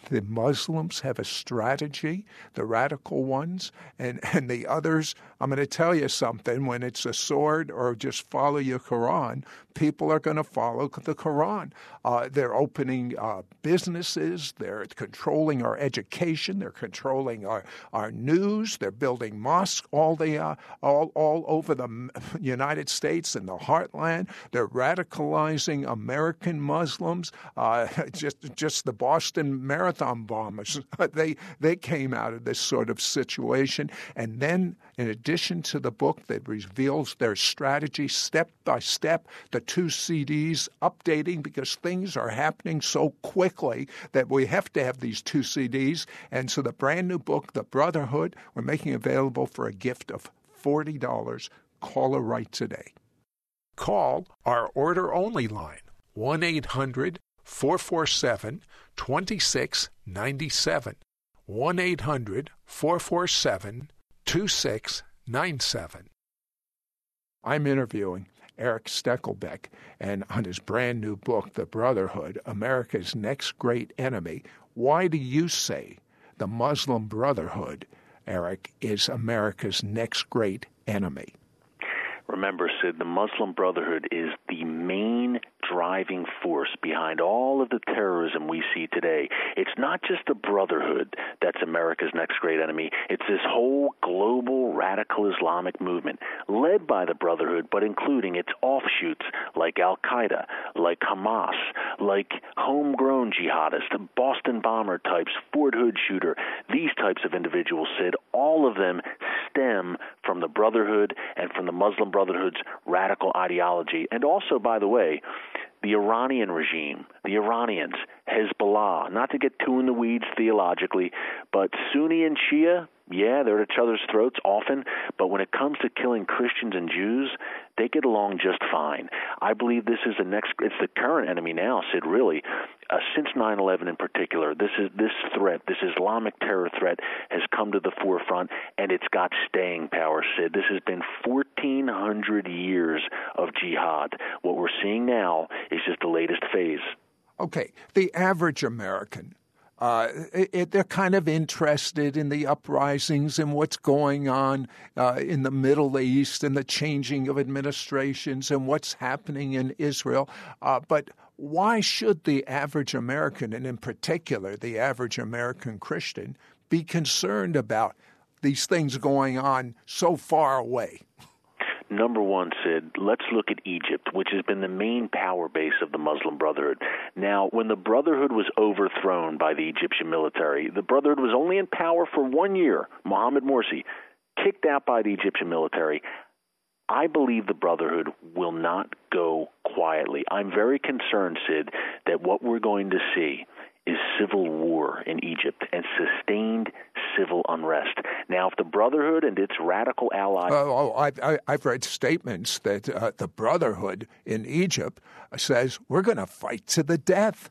the Muslims have a strategy, the radical ones, and, and the others. I'm going to tell you something when it's a sword or just follow your Quran, people are going to follow the Quran. Uh, they're opening uh, businesses, they're controlling our education, they're controlling our, our news, they're building mosques all, the, uh, all, all over the United States and the heartland. They're radicalizing American Muslims. Uh, just, just the Boston Marathon bombers, they, they came out of this sort of situation. And then, in addition to the book that reveals their strategy step by step, the two CDs updating because things are happening so quickly that we have to have these two CDs. And so the brand new book, The Brotherhood, we're making available for a gift of $40. Call a right today. Call our order only line 1 800 447 2697. 1 800 447 2697. I'm interviewing Eric Stakelbeck, and on his brand new book, The Brotherhood America's Next Great Enemy. Why do you say the Muslim Brotherhood, Eric, is America's next great enemy? Remember, Sid, the Muslim Brotherhood is the main driving force behind all of the terrorism we see today. It's not just the Brotherhood that's America's next great enemy, it's this whole global radical Islamic movement led by the Brotherhood, but including its offshoots like Al Qaeda, like Hamas, like homegrown jihadists, Boston bomber types, Fort Hood shooter, these types of individuals, Sid, all of them stem from the Brotherhood and from the Muslim Brotherhood's radical ideology. And also, by the way, the Iranian regime, the Iranians, Hezbollah, not to get too in the weeds theologically, but Sunni and Shia, yeah, they're at each other's throats often, but when it comes to killing Christians and Jews, they get along just fine. I believe this is the next, it's the current enemy now, Sid, really. Uh, since 9 11 in particular, this, is, this threat, this Islamic terror threat, has come to the forefront, and it's got staying power, Sid. This has been 1,400 years of jihad. What we're seeing now is just the latest phase. Okay, the average American uh, it, they're kind of interested in the uprisings and what's going on uh, in the Middle East and the changing of administrations and what's happening in Israel. Uh, but why should the average American, and in particular the average American Christian, be concerned about these things going on so far away? Number one, Sid, let's look at Egypt, which has been the main power base of the Muslim Brotherhood. Now, when the Brotherhood was overthrown by the Egyptian military, the Brotherhood was only in power for one year. Mohammed Morsi, kicked out by the Egyptian military. I believe the Brotherhood will not go quietly. I'm very concerned, Sid, that what we're going to see is civil war in Egypt and sustained civil unrest. Now, if the Brotherhood and its radical allies. Oh, oh I, have read statements that uh, the Brotherhood in Egypt says we're going to fight to the death.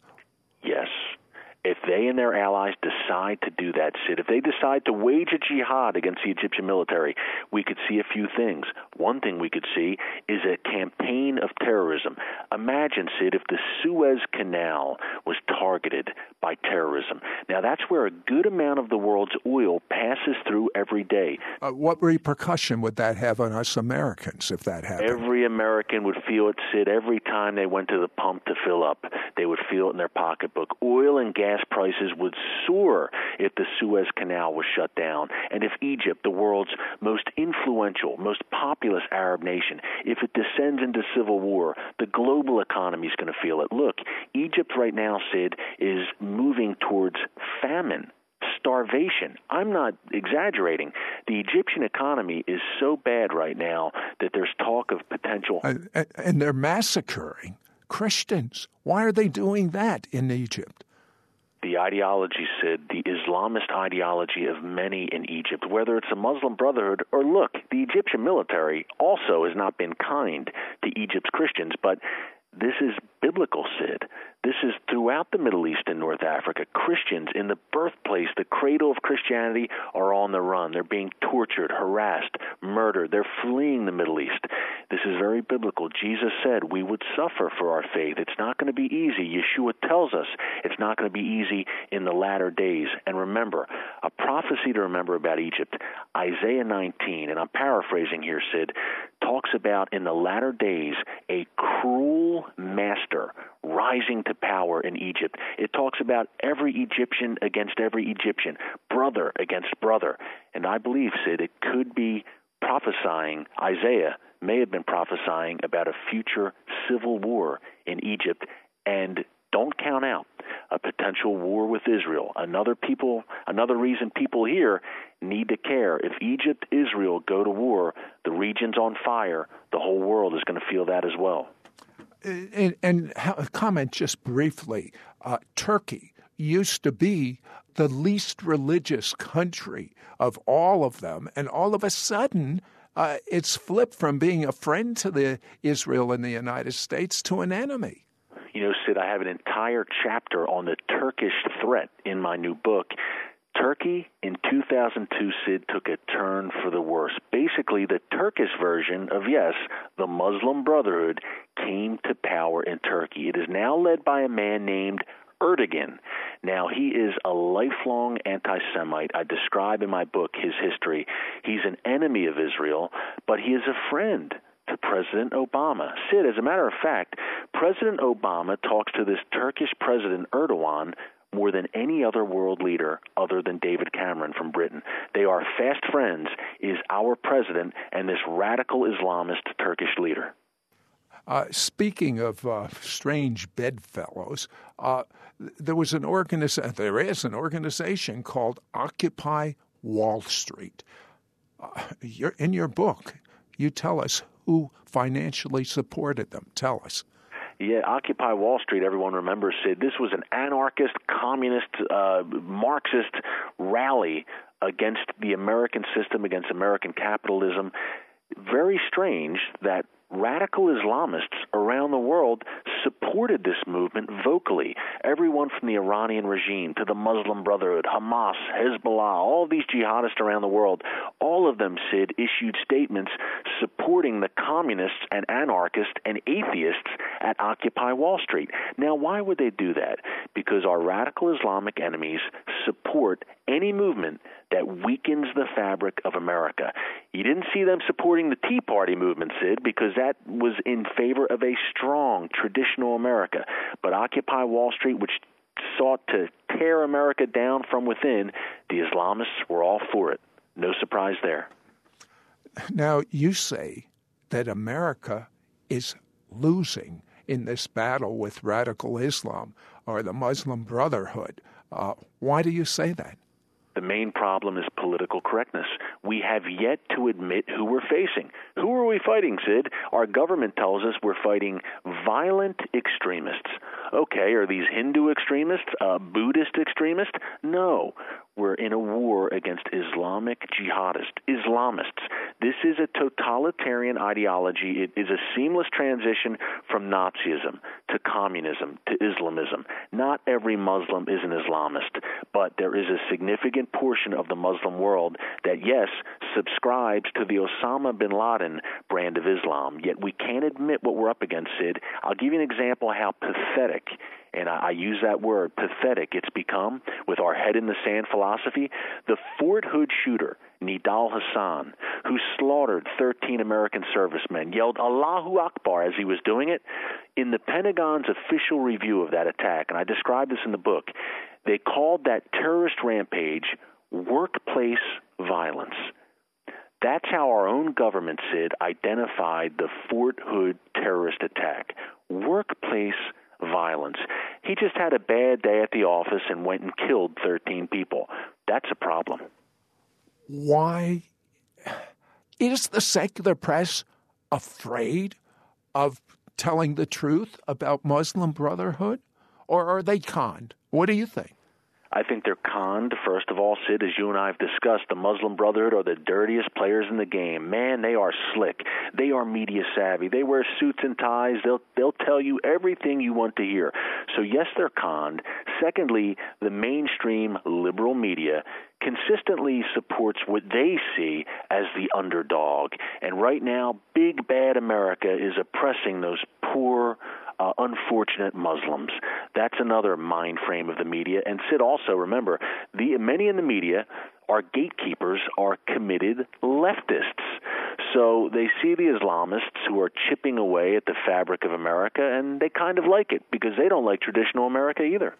If they and their allies decide to do that, Sid, if they decide to wage a jihad against the Egyptian military, we could see a few things. One thing we could see is a campaign of terrorism. Imagine, Sid, if the Suez Canal was targeted by terrorism. Now, that's where a good amount of the world's oil passes through every day. Uh, what repercussion would that have on us Americans if that happened? Every American would feel it, Sid, every time they went to the pump to fill up. They would feel it in their pocketbook. Oil and gas prices would soar if the Suez Canal was shut down, and if Egypt, the world's most influential, most populous Arab nation, if it descends into civil war, the global economy is going to feel it. Look, Egypt right now, Sid, is moving towards famine starvation. I'm not exaggerating. The Egyptian economy is so bad right now that there's talk of potential. And, and they're massacring Christians. Why are they doing that in Egypt? The ideology, Sid, the Islamist ideology of many in Egypt, whether it's a Muslim Brotherhood or look, the Egyptian military also has not been kind to Egypt's Christians, but This is biblical, Sid. This is throughout the Middle East and North Africa. Christians in the birthplace, the cradle of Christianity, are on the run. They're being tortured, harassed, murdered. They're fleeing the Middle East. This is very biblical. Jesus said we would suffer for our faith. It's not going to be easy. Yeshua tells us it's not going to be easy in the latter days. And remember, a prophecy to remember about Egypt, Isaiah 19, and I'm paraphrasing here, Sid, talks about in the latter days a cruel master rising to power in Egypt. It talks about every Egyptian against every Egyptian, brother against brother. And I believe, Sid, it could be prophesying, Isaiah may have been prophesying about a future civil war in Egypt. And don't count out a potential war with Israel. Another people, another reason people here need to care. If Egypt, Israel go to war, the region's on fire. The whole world is going to feel that as well. And, and comment just briefly uh, Turkey used to be the least religious country of all of them, and all of a sudden, uh, it's flipped from being a friend to the Israel and the United States to an enemy. You know, Sid, I have an entire chapter on the Turkish threat in my new book. Turkey in 2002, Sid, took a turn for the worse. Basically, the Turkish version of, yes, the Muslim Brotherhood came to power in Turkey. It is now led by a man named Erdogan. Now, he is a lifelong anti Semite. I describe in my book his history. He's an enemy of Israel, but he is a friend to President Obama. Sid, as a matter of fact, President Obama talks to this Turkish President Erdogan more than any other world leader other than David Cameron from Britain. They are fast friends, is our president and this radical Islamist Turkish leader. Uh, speaking of uh, strange bedfellows, uh, there was an organization. There is an organization called Occupy Wall Street. Uh, in your book, you tell us who financially supported them. Tell us. Yeah, Occupy Wall Street, everyone remembers, Sid. This was an anarchist, communist, uh, Marxist rally against the American system, against American capitalism. Very strange that radical Islamists around the world supported this movement vocally. Everyone from the Iranian regime to the Muslim Brotherhood, Hamas, Hezbollah, all these jihadists around the world, all of them, Sid, issued statements supporting the communists and anarchists and atheists at Occupy Wall Street. Now, why would they do that? Because our radical Islamic enemies support any movement that weakens the fabric of America. You didn't see them supporting the Tea Party movement, Sid, because that was in favor of a strong traditional America. But Occupy Wall Street, which sought to tear America down from within, the Islamists were all for it. No surprise there. Now, you say that America is losing in this battle with radical Islam or the Muslim Brotherhood. Uh, why do you say that? The main problem is political correctness. We have yet to admit who we're facing. Who are we fighting, Sid? Our government tells us we're fighting violent extremists. Okay, are these Hindu extremists, uh, Buddhist extremists? No. We're in a war against Islamic jihadists, Islamists. This is a totalitarian ideology. It is a seamless transition from Nazism to communism to Islamism. Not every Muslim is an Islamist, but there is a significant portion of the Muslim world that, yes, subscribes to the Osama bin Laden brand of Islam. Yet we can't admit what we're up against, Sid. I'll give you an example of how pathetic and I, use that word pathetic, it's become with our head in the sand philosophy. The Fort Hood shooter, Nidal Hassan, who slaughtered 13 American servicemen, yelled Allahu Akbar as he was doing it. In the Pentagon's official review of that attack, and I describe this in the book, they called that terrorist rampage workplace violence. That's how our own government, Sid, identified the Fort Hood terrorist attack. Workplace violence. He just had a bad day at the office and went and killed 13 people. That's a problem. Why is the secular press afraid of telling the truth about Muslim Brotherhood? Or are they conned? What do you think? I think they're conned, first of all, Sid, as you and I have discussed. The Muslim Brotherhood are the dirtiest players in the game. Man, they are slick. They are media savvy. They wear suits and ties. They'll they'll tell you everything you want to hear. So yes, they're conned. Secondly, the mainstream liberal media consistently supports what they see as the underdog. And right now, big bad America is oppressing those poor uh, unfortunate Muslims. That's another mind frame of the media. And Sid, also remember, the many in the media are gatekeepers, are committed leftists. So they see the Islamists who are chipping away at the fabric of America, and they kind of like it because they don't like traditional America either.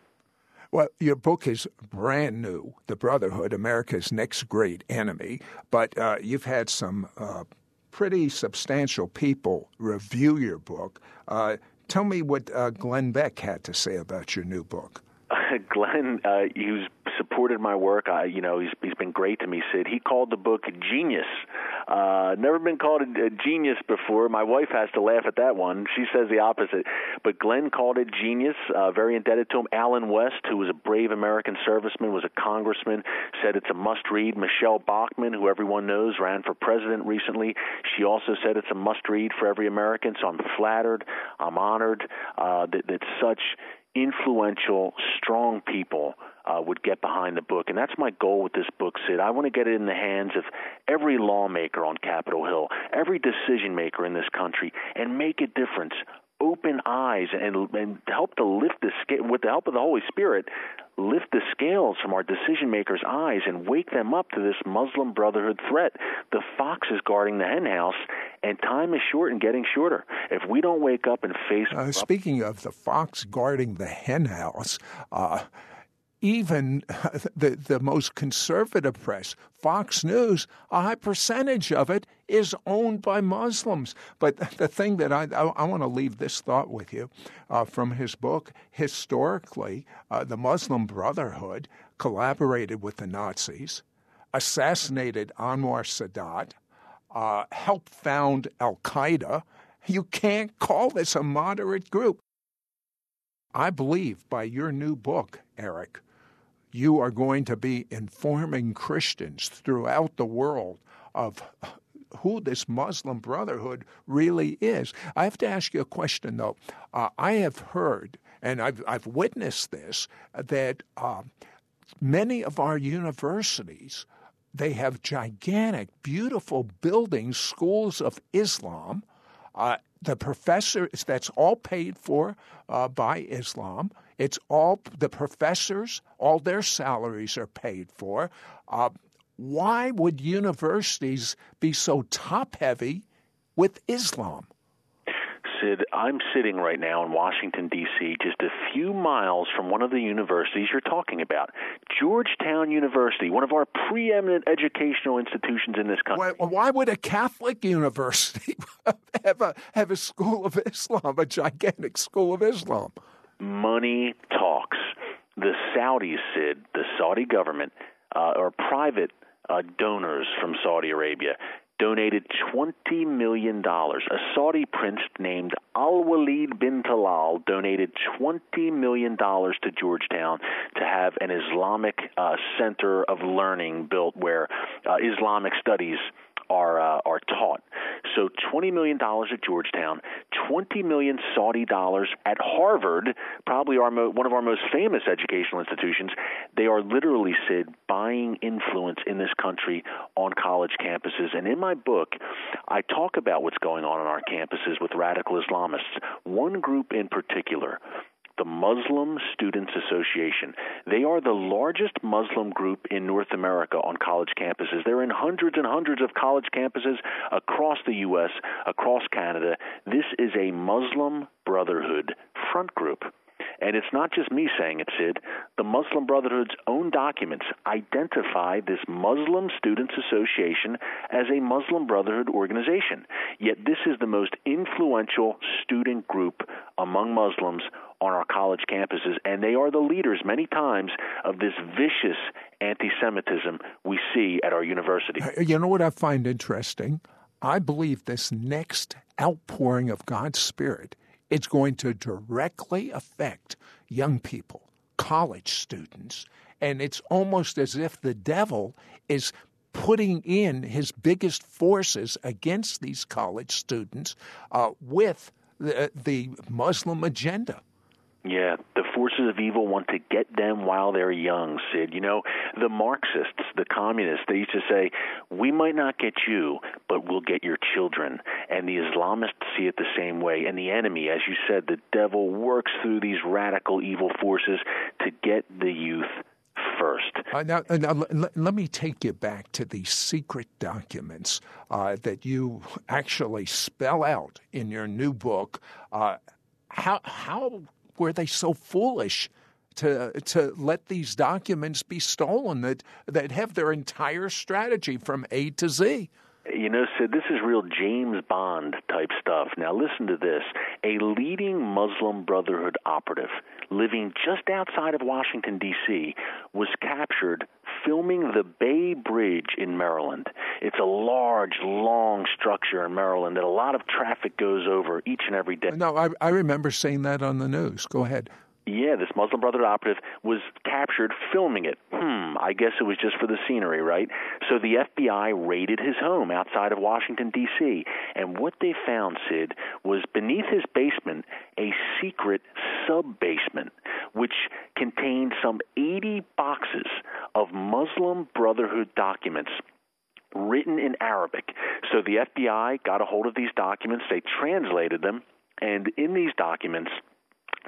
Well, your book is brand new, The Brotherhood, America's Next Great Enemy, but uh, you've had some uh, pretty substantial people review your book. Uh, tell me what uh, Glenn Beck had to say about your new book. Glenn, uh, he's supported my work. I, you know, he's he's been great to me. Sid, he called the book genius. Uh, never been called a, a genius before. My wife has to laugh at that one. She says the opposite. But Glenn called it genius. Uh, very indebted to him. Allen West, who was a brave American serviceman, was a congressman, said it's a must-read. Michele Bachmann, who everyone knows, ran for president recently. She also said it's a must-read for every American. So I'm flattered. I'm honored uh, that, that such influential, strong people uh, would get behind the book. And that's my goal with this book, Sid. I want to get it in the hands of every lawmaker on Capitol Hill, every decision maker in this country, and make a difference. Open eyes and, and help to lift the scale, with the help of the Holy Spirit, lift the scales from our decision makers' eyes and wake them up to this Muslim Brotherhood threat. The fox is guarding the henhouse, and time is short and getting shorter. If we don't wake up and face. Uh, speaking of the fox guarding the henhouse, uh, even the, the most conservative press, Fox News, a high percentage of it is owned by Muslims. But the thing that I, I, I want to leave this thought with you uh, from his book historically, uh, the Muslim Brotherhood collaborated with the Nazis, assassinated Anwar Sadat, uh, helped found Al Qaeda. You can't call this a moderate group. I believe by your new book, Eric, you are going to be informing Christians throughout the world of who this Muslim Brotherhood really is. I have to ask you a question, though. Uh, I have heard, and I've, I've witnessed this, that uh, many of our universities they have gigantic, beautiful buildings, schools of Islam. Uh, the professors, that's all paid for uh, by Islam. It's all the professors, all their salaries are paid for. Uh, why would universities be so top heavy with Islam? Sid, I'm sitting right now in Washington, D.C., just a few miles from one of the universities you're talking about. Georgetown University, one of our preeminent educational institutions in this country. Why, why would a Catholic university have, a, have a school of Islam, a gigantic school of Islam? Money talks. The Saudis, Sid, the Saudi government, uh, or private uh, donors from Saudi Arabia, donated $20 million. A Saudi prince named Al Walid bin Talal donated $20 million to Georgetown to have an Islamic uh, center of learning built where uh, Islamic studies are uh, are taught. So twenty million dollars at Georgetown, twenty million Saudi dollars at Harvard, probably our mo- one of our most famous educational institutions. They are literally, Sid, buying influence in this country on college campuses. And in my book, I talk about what's going on on our campuses with radical Islamists. One group in particular the Muslim Students Association. They are the largest Muslim group in North America on college campuses. They're in hundreds and hundreds of college campuses across the U.S., across Canada. This is a Muslim Brotherhood front group. And it's not just me saying it, Sid. The Muslim Brotherhood's own documents identify this Muslim Students Association as a Muslim Brotherhood organization. Yet this is the most influential student group among Muslims on our college campuses, and they are the leaders many times of this vicious anti Semitism we see at our university. Uh, you know what I find interesting? I believe this next outpouring of God's Spirit it's going to directly affect young people, college students, And it's almost as if the devil is putting in his biggest forces against these college students uh, with the, the Muslim agenda. Yeah, the forces of evil want to get them while they're young, Sid. You know, the Marxists, the communists, they used to say, we might not get you, but we'll get your children. And the Islamists see it the same way. And the enemy, as you said, the devil works through these radical evil forces to get the youth first. Uh, now, uh, now l- let me take you back to these secret documents uh, that you actually spell out in your new book. Uh, how how were they so foolish to to let these documents be stolen that that have their entire strategy from A to Z? You know, Sid, this is real James Bond type stuff. Now, listen to this. A leading Muslim Brotherhood operative living just outside of Washington, D.C., was captured filming the Bay Bridge in Maryland. It's a large, long structure in Maryland that a lot of traffic goes over each and every day. No, I, I remember seeing that on the news. Go ahead. Yeah, this Muslim Brotherhood operative was captured filming it. Hmm, I guess it was just for the scenery, right? So the FBI raided his home outside of Washington, D.C., and what they found, Sid, was beneath his basement a secret sub basement, which contained some 80 boxes of Muslim Brotherhood documents written in Arabic. So the FBI got a hold of these documents, they translated them, and in these documents,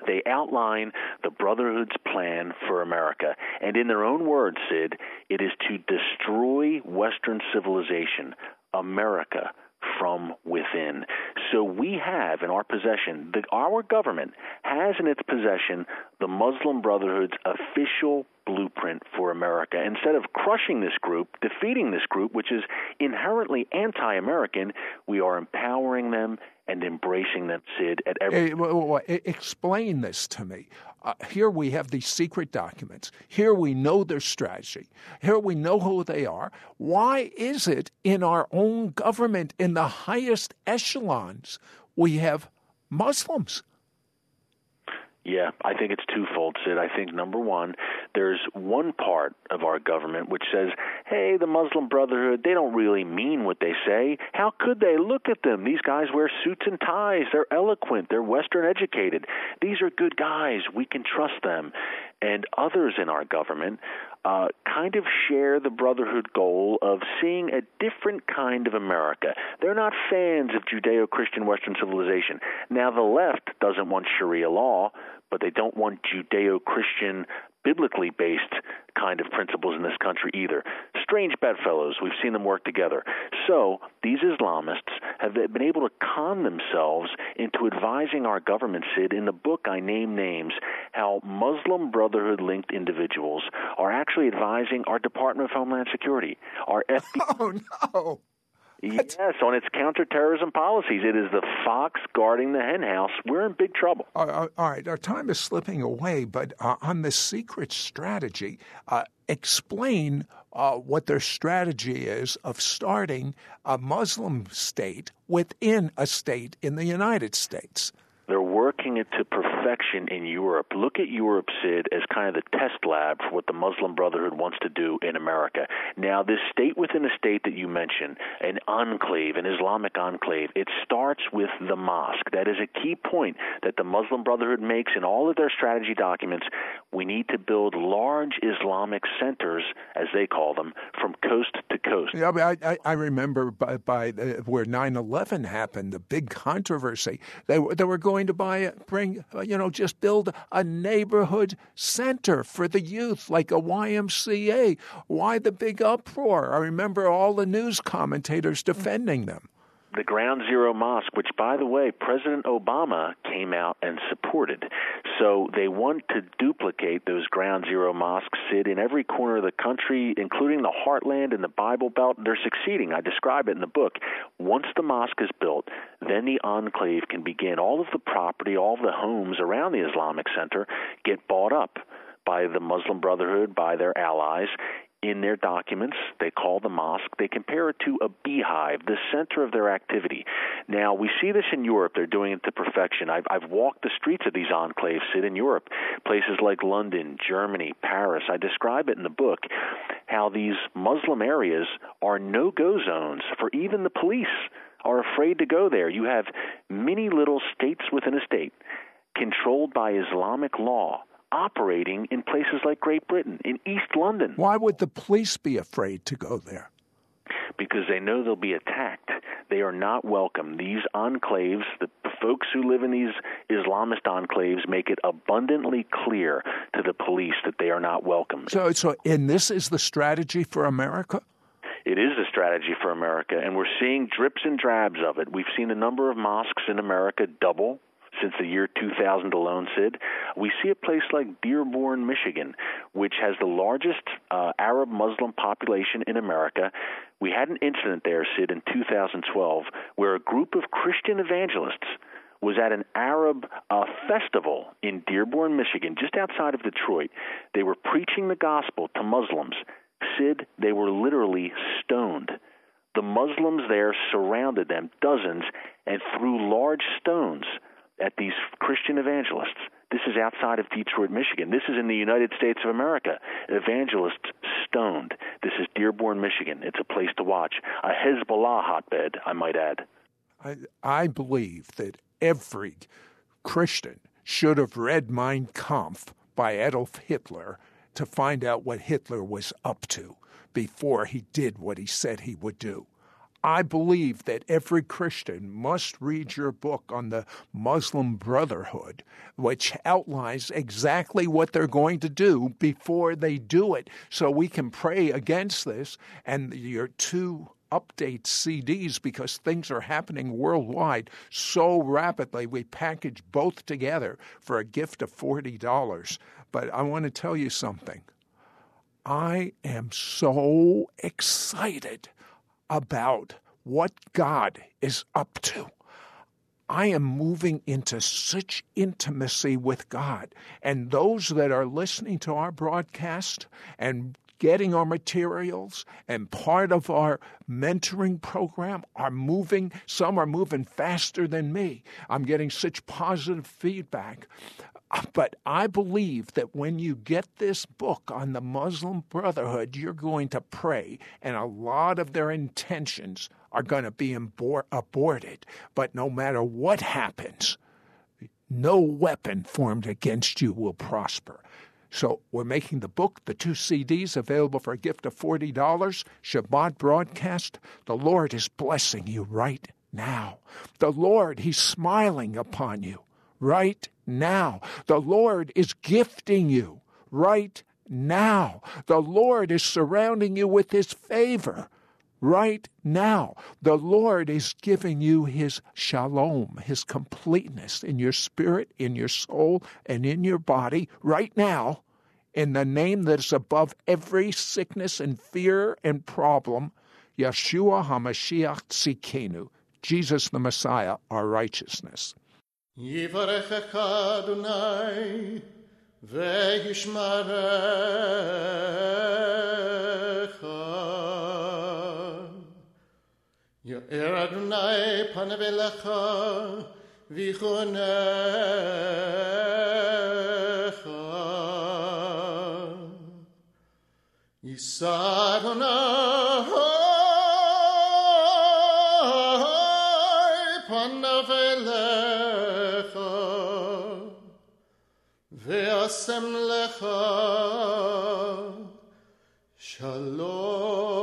they outline the Brotherhood's plan for America. And in their own words, Sid, it is to destroy Western civilization, America, from within. So we have in our possession, the, our government has in its possession the Muslim Brotherhood's official blueprint for America. Instead of crushing this group, defeating this group, which is inherently anti American, we are empowering them and embracing them, Sid, at every. Hey, explain this to me. Uh, here we have these secret documents. Here we know their strategy. Here we know who they are. Why is it in our own government, in the highest echelons, we have Muslims? Yeah, I think it's twofold, Sid. I think number one, there's one part of our government which says, hey, the Muslim Brotherhood, they don't really mean what they say. How could they? Look at them. These guys wear suits and ties. They're eloquent. They're Western educated. These are good guys. We can trust them. And others in our government uh, kind of share the Brotherhood goal of seeing a different kind of America. They're not fans of Judeo Christian Western civilization. Now, the left doesn't want Sharia law, but they don't want Judeo Christian biblically based kind of principles in this country either. Strange bedfellows. We've seen them work together. So these Islamists have been able to con themselves into advising our government, Sid. In the book, I name names how Muslim Brotherhood linked individuals are actually advising our Department of Homeland Security, our FBI. Oh, no. Yes, on its counterterrorism policies. It is the fox guarding the henhouse. We're in big trouble. Uh, all right, our time is slipping away, but uh, on the secret strategy, uh, explain uh, what their strategy is of starting a Muslim state within a state in the United States. They're working it to perfection in Europe. Look at Europe, Sid, as kind of the test lab for what the Muslim Brotherhood wants to do in America. Now, this state within a state that you mentioned, an enclave, an Islamic enclave, it starts with the mosque. That is a key point that the Muslim Brotherhood makes in all of their strategy documents. We need to build large Islamic centers, as they call them, from coast to coast. Yeah, I, I, I remember by, by uh, where 9 11 happened, the big controversy. They, they were going to buy, bring, you know, just build a neighborhood center for the youth, like a YMCA. Why the big uproar? I remember all the news commentators defending them the Ground Zero Mosque, which, by the way, President Obama came out and supported. So they want to duplicate those Ground Zero mosques, Sid, in every corner of the country, including the heartland and the Bible Belt. They're succeeding. I describe it in the book. Once the mosque is built, then the enclave can begin. All of the property, all of the homes around the Islamic Center get bought up by the Muslim Brotherhood, by their allies, in their documents. They call the mosque. They compare it to a beehive, the center of their activity. Now, we see this in Europe. They're doing it to perfection. I've, I've walked the streets of these enclaves, Sid, in Europe, places like London, Germany, Paris. I describe it in the book how these Muslim areas are no go zones for even the police are afraid to go there. You have many little states within a state controlled by Islamic law operating in places like Great Britain, in East London. Why would the police be afraid to go there? Because they know they'll be attacked. They are not welcome. These enclaves, the, the folks who live in these Islamist enclaves, make it abundantly clear to the police that they are not welcome. So, so, and this is the strategy for America. It is a strategy for America, and we're seeing drips and drabs of it. We've seen the number of mosques in America double since the year 2000 alone, Sid. We see a place like Dearborn, Michigan, which has the largest uh, Arab Muslim population in America. We had an incident there, Sid, in 2012, where a group of Christian evangelists was at an Arab uh, festival in Dearborn, Michigan, just outside of Detroit. They were preaching the gospel to Muslims. Sid, they were literally stoned. The Muslims there surrounded them, dozens, and threw large stones at these Christian evangelists. This is outside of Detroit, Michigan. This is in the United States of America. Evangelists stoned. This is Dearborn, Michigan. It's a place to watch. A Hezbollah hotbed, I might add. I, I believe that every Christian should have read Mein Kampf by Adolf Hitler to find out what Hitler was up to before he did what he said he would do. I believe that every Christian must read your book on the Muslim Brotherhood, which outlines exactly what they're going to do before they do it, so we can pray against this. And your two update CDs because things are happening worldwide so rapidly. We package both together for a gift of $40. But I want to tell you something. I am so excited about what God is up to. I am moving into such intimacy with God. And those that are listening to our broadcast and getting our materials and part of our mentoring program are moving. Some are moving faster than me. I'm getting such positive feedback. But I believe that when you get this book on the Muslim Brotherhood, you're going to pray, and a lot of their intentions are going to be abor- aborted. But no matter what happens, no weapon formed against you will prosper. So we're making the book, the two CDs, available for a gift of $40. Shabbat broadcast. The Lord is blessing you right now. The Lord, He's smiling upon you right now. The Lord is gifting you right now. The Lord is surrounding you with His favor right now. The Lord is giving you His shalom, His completeness in your spirit, in your soul, and in your body right now. In the name that is above every sickness and fear and problem, Yeshua HaMashiach Tzidkenu, Jesus the Messiah, our righteousness. יברכך אדוני וישמרך. יאר אדוני פניו אליך ויחונך. יישא אדוני פניו אליך ואשם לך שלום.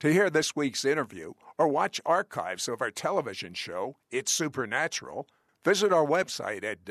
To hear this week's interview or watch archives of our television show, It's Supernatural, visit our website at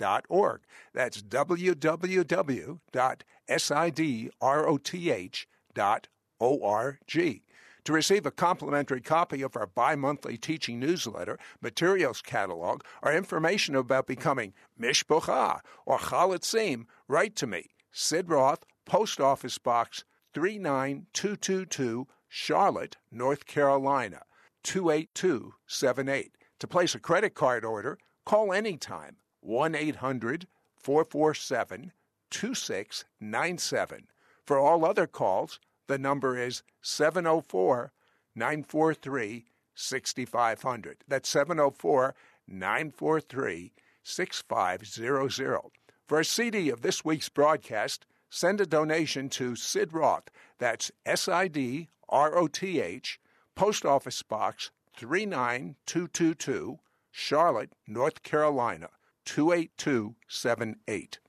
www.sidroth.org. That's www.sidroth.org. To receive a complimentary copy of our bi monthly teaching newsletter, materials catalog, or information about becoming Mishpocha or Chalitzim, write to me, Sid Roth, Post Office Box 39222, Charlotte, North Carolina 28278. To place a credit card order, Call anytime 1 800 447 2697. For all other calls, the number is 704 943 6500. That's 704 943 6500. For a CD of this week's broadcast, send a donation to Sid Roth. That's S I D R O T H, Post Office Box 39222, Charlotte, North Carolina 28278.